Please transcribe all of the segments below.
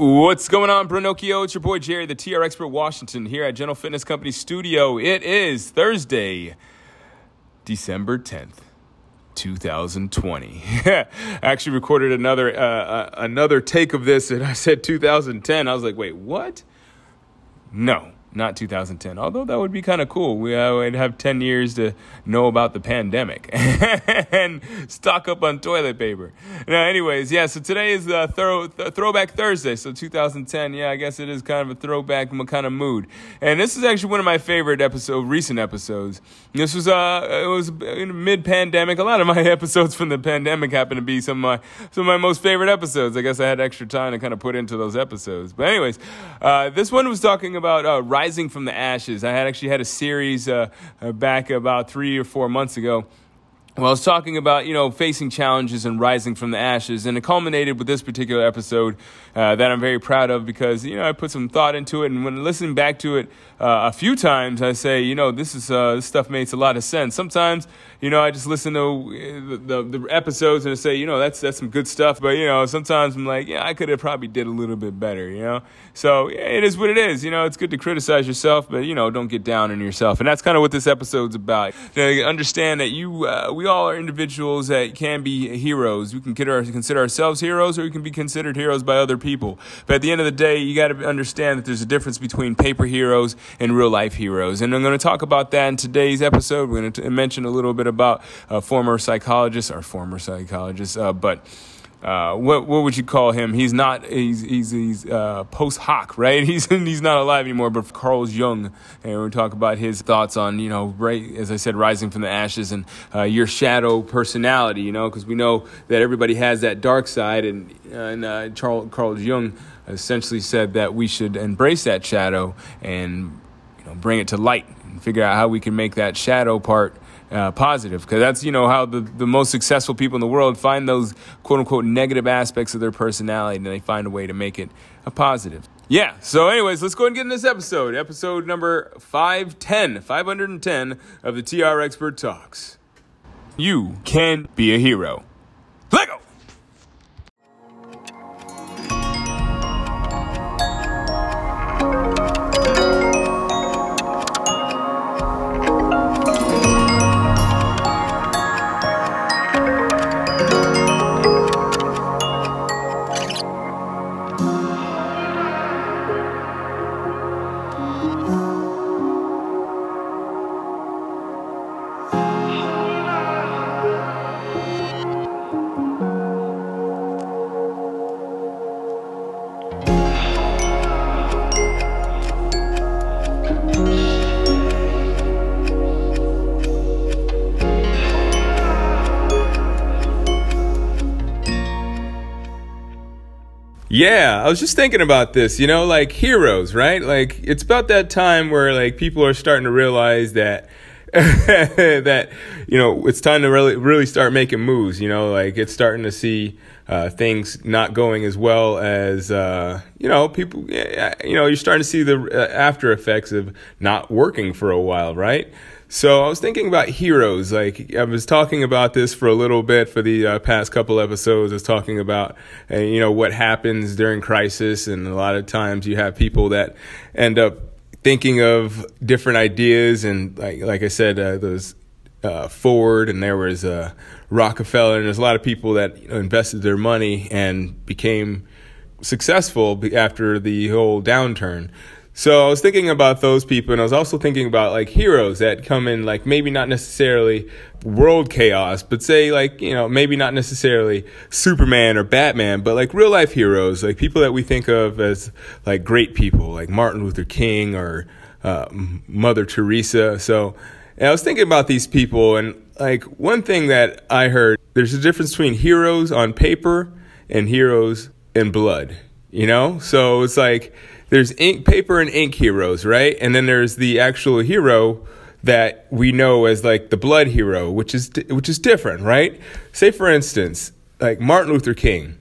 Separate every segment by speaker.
Speaker 1: What's going on, Brunocchio? It's your boy Jerry, the TR Expert Washington, here at General Fitness Company Studio. It is Thursday, December 10th. 2020. I actually recorded another uh, uh, another take of this, and I said 2010. I was like, "Wait, what?" No, not 2010. Although that would be kind of cool. We uh, would have 10 years to know about the pandemic and stock up on toilet paper. Now, anyways, yeah. So today is throw, th- Throwback Thursday. So 2010. Yeah, I guess it is kind of a throwback kind of mood. And this is actually one of my favorite episode, recent episodes. This was uh, it was mid pandemic. A lot of my episodes from the pandemic happen to be some of my some of my most favorite episodes. I guess I had extra time to kind of put into those episodes. But anyways, uh, this one was talking about uh, rising from the ashes. I had actually had a series uh, uh, back about three or four months ago. Well, I was talking about, you know, facing challenges and rising from the ashes, and it culminated with this particular episode uh, that I'm very proud of because, you know, I put some thought into it, and when listening back to it uh, a few times, I say, you know, this is uh, this stuff makes a lot of sense. Sometimes, you know, I just listen to uh, the, the, the episodes and I say, you know, that's that's some good stuff, but you know, sometimes I'm like, yeah, I could have probably did a little bit better, you know. So it is what it is. You know, it's good to criticize yourself, but you know, don't get down on yourself, and that's kind of what this episode's about. Understand that you, uh, we all are individuals that can be heroes. We can consider, ourselves heroes, or we can be considered heroes by other people. But at the end of the day, you got to understand that there's a difference between paper heroes and real life heroes. And I'm going to talk about that in today's episode. We're going to mention a little bit about a former psychologist, or former psychologist, uh, but uh, what what would you call him? He's not he's he's, he's uh, post hoc, right? He's he's not alive anymore. But Carl Jung, and we talk about his thoughts on you know, right as I said, rising from the ashes and uh, your shadow personality. You know, because we know that everybody has that dark side, and and uh, Charles Carl Jung essentially said that we should embrace that shadow and you know bring it to light and figure out how we can make that shadow part uh, positive because that's you know how the, the most successful people in the world find those quote unquote negative aspects of their personality and they find a way to make it a positive. Yeah so anyways let's go and get in this episode episode number 510 510 of the tr expert talks. You can be a hero Yeah, I was just thinking about this, you know, like heroes, right? Like it's about that time where like people are starting to realize that that you know it's time to really really start making moves. You know, like it's starting to see uh, things not going as well as uh, you know people. You know, you're starting to see the uh, after effects of not working for a while, right? So I was thinking about heroes. Like I was talking about this for a little bit for the uh, past couple episodes. I was talking about uh, you know what happens during crisis, and a lot of times you have people that end up thinking of different ideas, and like like I said, uh, those uh, Ford, and there was uh, Rockefeller, and there's a lot of people that you know, invested their money and became successful after the whole downturn. So I was thinking about those people, and I was also thinking about like heroes that come in, like maybe not necessarily world chaos, but say like you know maybe not necessarily Superman or Batman, but like real life heroes, like people that we think of as like great people, like Martin Luther King or uh, Mother Teresa. So and I was thinking about these people, and like one thing that I heard, there's a difference between heroes on paper and heroes in blood. You know, so it's like there's ink, paper, and ink heroes, right? And then there's the actual hero that we know as like the blood hero, which is which is different, right? Say for instance, like Martin Luther King.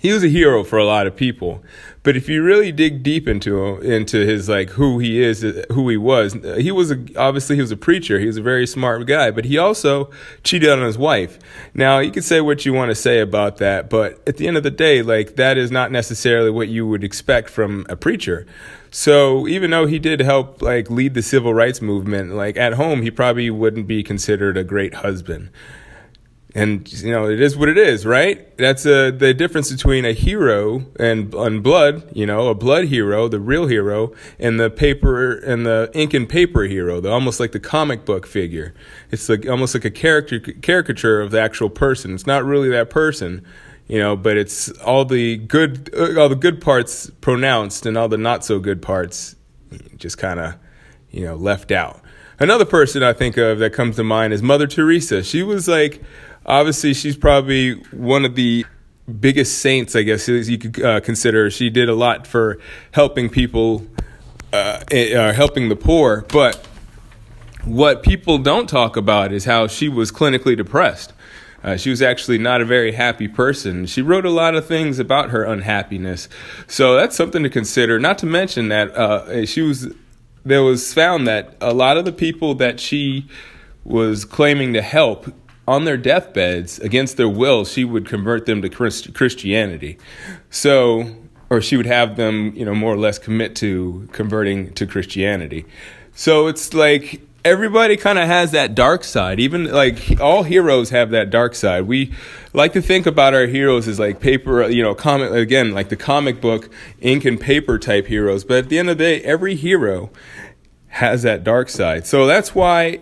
Speaker 1: He was a hero for a lot of people, but if you really dig deep into him, into his like who he is, who he was, he was a, obviously he was a preacher. He was a very smart guy, but he also cheated on his wife. Now you can say what you want to say about that, but at the end of the day, like that is not necessarily what you would expect from a preacher. So even though he did help like lead the civil rights movement, like at home he probably wouldn't be considered a great husband and you know it is what it is right? That's a, the difference between a hero and, and blood you know a blood hero the real hero and the paper and the ink and paper hero the almost like the comic book figure. It's like almost like a character caricature of the actual person. It's not really that person you know but it's all the good uh, all the good parts pronounced and all the not so good parts just kind of you know left out. Another person i think of that comes to mind is mother teresa. She was like obviously she's probably one of the biggest saints, I guess you could uh, consider. She did a lot for helping people, uh, uh, helping the poor. But what people don't talk about is how she was clinically depressed. Uh, she was actually not a very happy person. She wrote a lot of things about her unhappiness, so that's something to consider. Not to mention that uh, she was. There was found that a lot of the people that she was claiming to help on their deathbeds, against their will, she would convert them to Christ- Christianity. So, or she would have them, you know, more or less commit to converting to Christianity. So it's like everybody kind of has that dark side. Even like all heroes have that dark side. We like to think about our heroes as like paper, you know, comic again, like the comic book ink and paper type heroes. But at the end of the day, every hero has that dark side. So that's why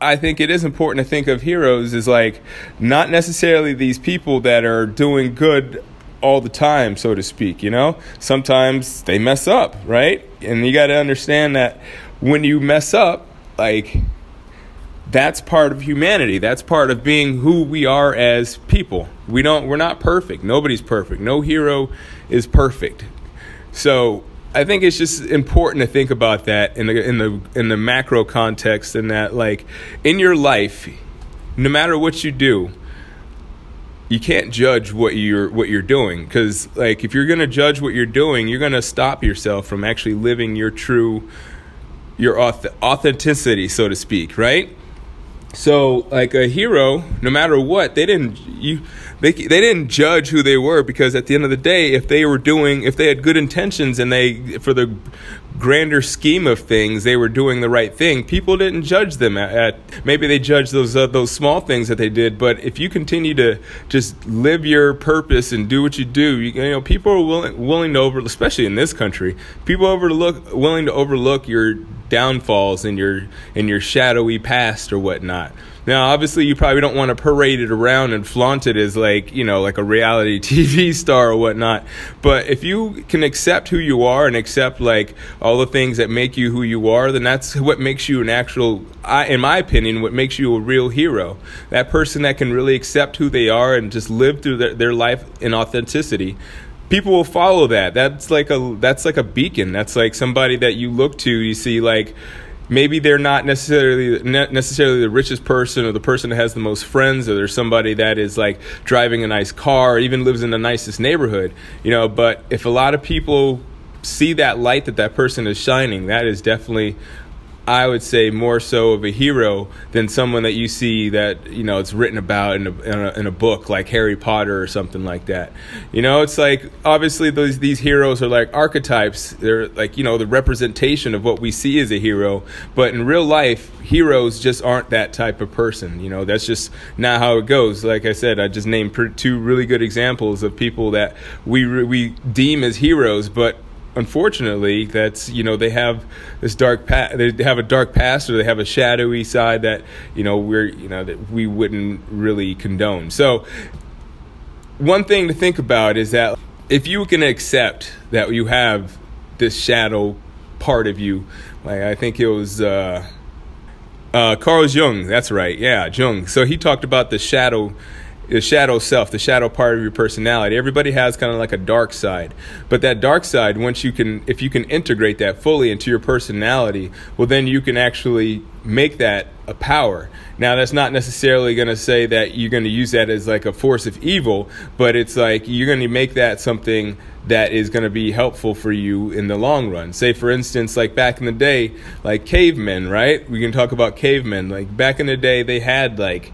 Speaker 1: I think it is important to think of heroes as like not necessarily these people that are doing good all the time, so to speak, you know? Sometimes they mess up, right? And you got to understand that when you mess up, like that's part of humanity. That's part of being who we are as people. We don't we're not perfect. Nobody's perfect. No hero is perfect. So, I think it's just important to think about that in the in the in the macro context and that like in your life, no matter what you do, you can't judge what you're what you're doing because like if you're gonna judge what you're doing, you're gonna stop yourself from actually living your true your authenticity, so to speak, right? So like a hero, no matter what, they didn't you they they didn't judge who they were because at the end of the day, if they were doing if they had good intentions and they for the grander scheme of things, they were doing the right thing. People didn't judge them at, at maybe they judged those uh, those small things that they did, but if you continue to just live your purpose and do what you do, you, you know people are willing willing to over, especially in this country, people overlook willing to overlook your downfalls and your and your shadowy past or whatnot. Now, obviously, you probably don't want to parade it around and flaunt it as like you know like a reality TV star or whatnot. But if you can accept who you are and accept like all the things that make you who you are, then that's what makes you an actual, in my opinion, what makes you a real hero. That person that can really accept who they are and just live through their, their life in authenticity people will follow that that's like a that's like a beacon that's like somebody that you look to you see like maybe they're not necessarily necessarily the richest person or the person that has the most friends or there's somebody that is like driving a nice car or even lives in the nicest neighborhood you know but if a lot of people see that light that that person is shining that is definitely I would say more so of a hero than someone that you see that you know it's written about in a, in a, in a book like Harry Potter or something like that. You know, it's like obviously those these heroes are like archetypes. They're like you know the representation of what we see as a hero. But in real life, heroes just aren't that type of person. You know, that's just not how it goes. Like I said, I just named two really good examples of people that we we deem as heroes, but unfortunately, that's you know they have this dark past. They have a dark past, or they have a shadowy side that you know we're you know that we wouldn't really condone. So, one thing to think about is that if you can accept that you have this shadow part of you, like I think it was. Uh, uh, Carl Jung, that's right. Yeah, Jung. So he talked about the shadow the shadow self, the shadow part of your personality. Everybody has kind of like a dark side. But that dark side, once you can, if you can integrate that fully into your personality, well, then you can actually make that a power. Now, that's not necessarily going to say that you're going to use that as like a force of evil, but it's like you're going to make that something that is going to be helpful for you in the long run. Say, for instance, like back in the day, like cavemen, right? We can talk about cavemen. Like back in the day, they had like,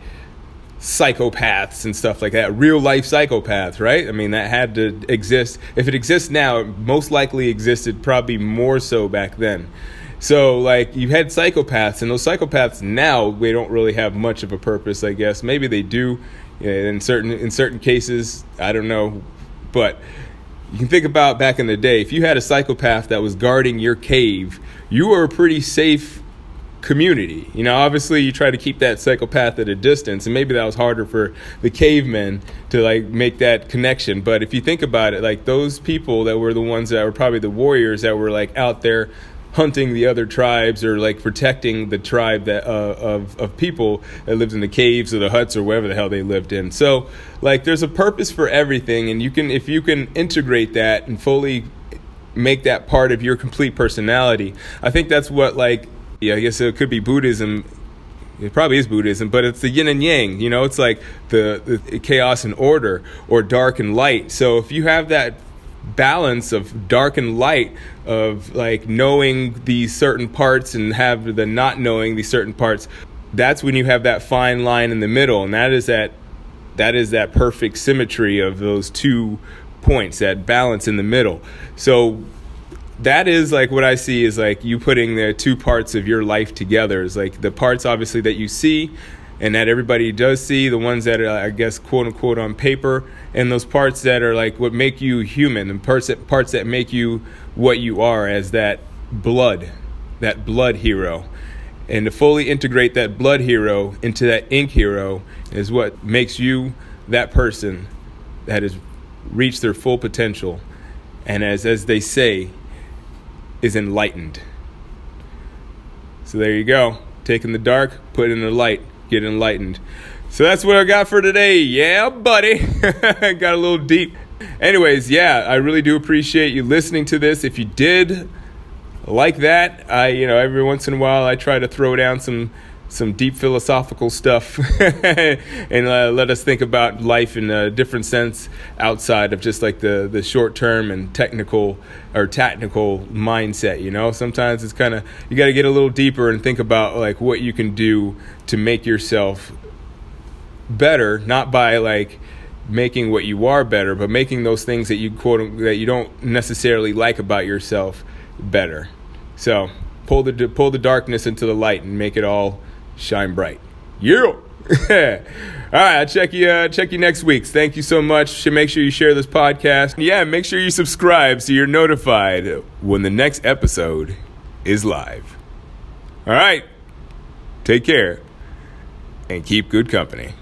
Speaker 1: psychopaths and stuff like that, real life psychopaths, right? I mean, that had to exist. If it exists now, it most likely existed probably more so back then. So, like, you had psychopaths, and those psychopaths now they don't really have much of a purpose, I guess. Maybe they do in certain in certain cases. I don't know, but you can think about back in the day. If you had a psychopath that was guarding your cave, you were a pretty safe community. You know, obviously you try to keep that psychopath at a distance, and maybe that was harder for the cavemen to like make that connection. But if you think about it, like those people that were the ones that were probably the warriors that were like out there hunting the other tribes or like protecting the tribe that uh, of of people that lived in the caves or the huts or wherever the hell they lived in. So like there's a purpose for everything, and you can if you can integrate that and fully make that part of your complete personality. I think that's what like yeah, I guess it could be Buddhism. It probably is Buddhism, but it's the yin and yang. You know, it's like the, the chaos and order, or dark and light. So if you have that balance of dark and light, of like knowing these certain parts and have the not knowing these certain parts, that's when you have that fine line in the middle, and that is that that is that perfect symmetry of those two points, that balance in the middle. So that is like what I see is like you putting the two parts of your life together. Is like the parts obviously that you see and that everybody does see, the ones that are I guess quote unquote on paper, and those parts that are like what make you human and parts that parts that make you what you are as that blood, that blood hero. And to fully integrate that blood hero into that ink hero is what makes you that person that has reached their full potential. And as as they say, is enlightened. So there you go. Taking the dark, put in the light, get enlightened. So that's what I got for today. Yeah, buddy. got a little deep. Anyways, yeah, I really do appreciate you listening to this. If you did like that, I, you know, every once in a while I try to throw down some some deep philosophical stuff and uh, let us think about life in a different sense outside of just like the, the short term and technical or technical mindset you know? Sometimes it's kind of you got to get a little deeper and think about like what you can do to make yourself better not by like making what you are better but making those things that you quote that you don't necessarily like about yourself better. So pull the pull the darkness into the light and make it all shine bright. Yeah. All right, I'll check you uh, check you next week. Thank you so much. Make sure you share this podcast. Yeah, make sure you subscribe so you're notified when the next episode is live. All right. Take care and keep good company.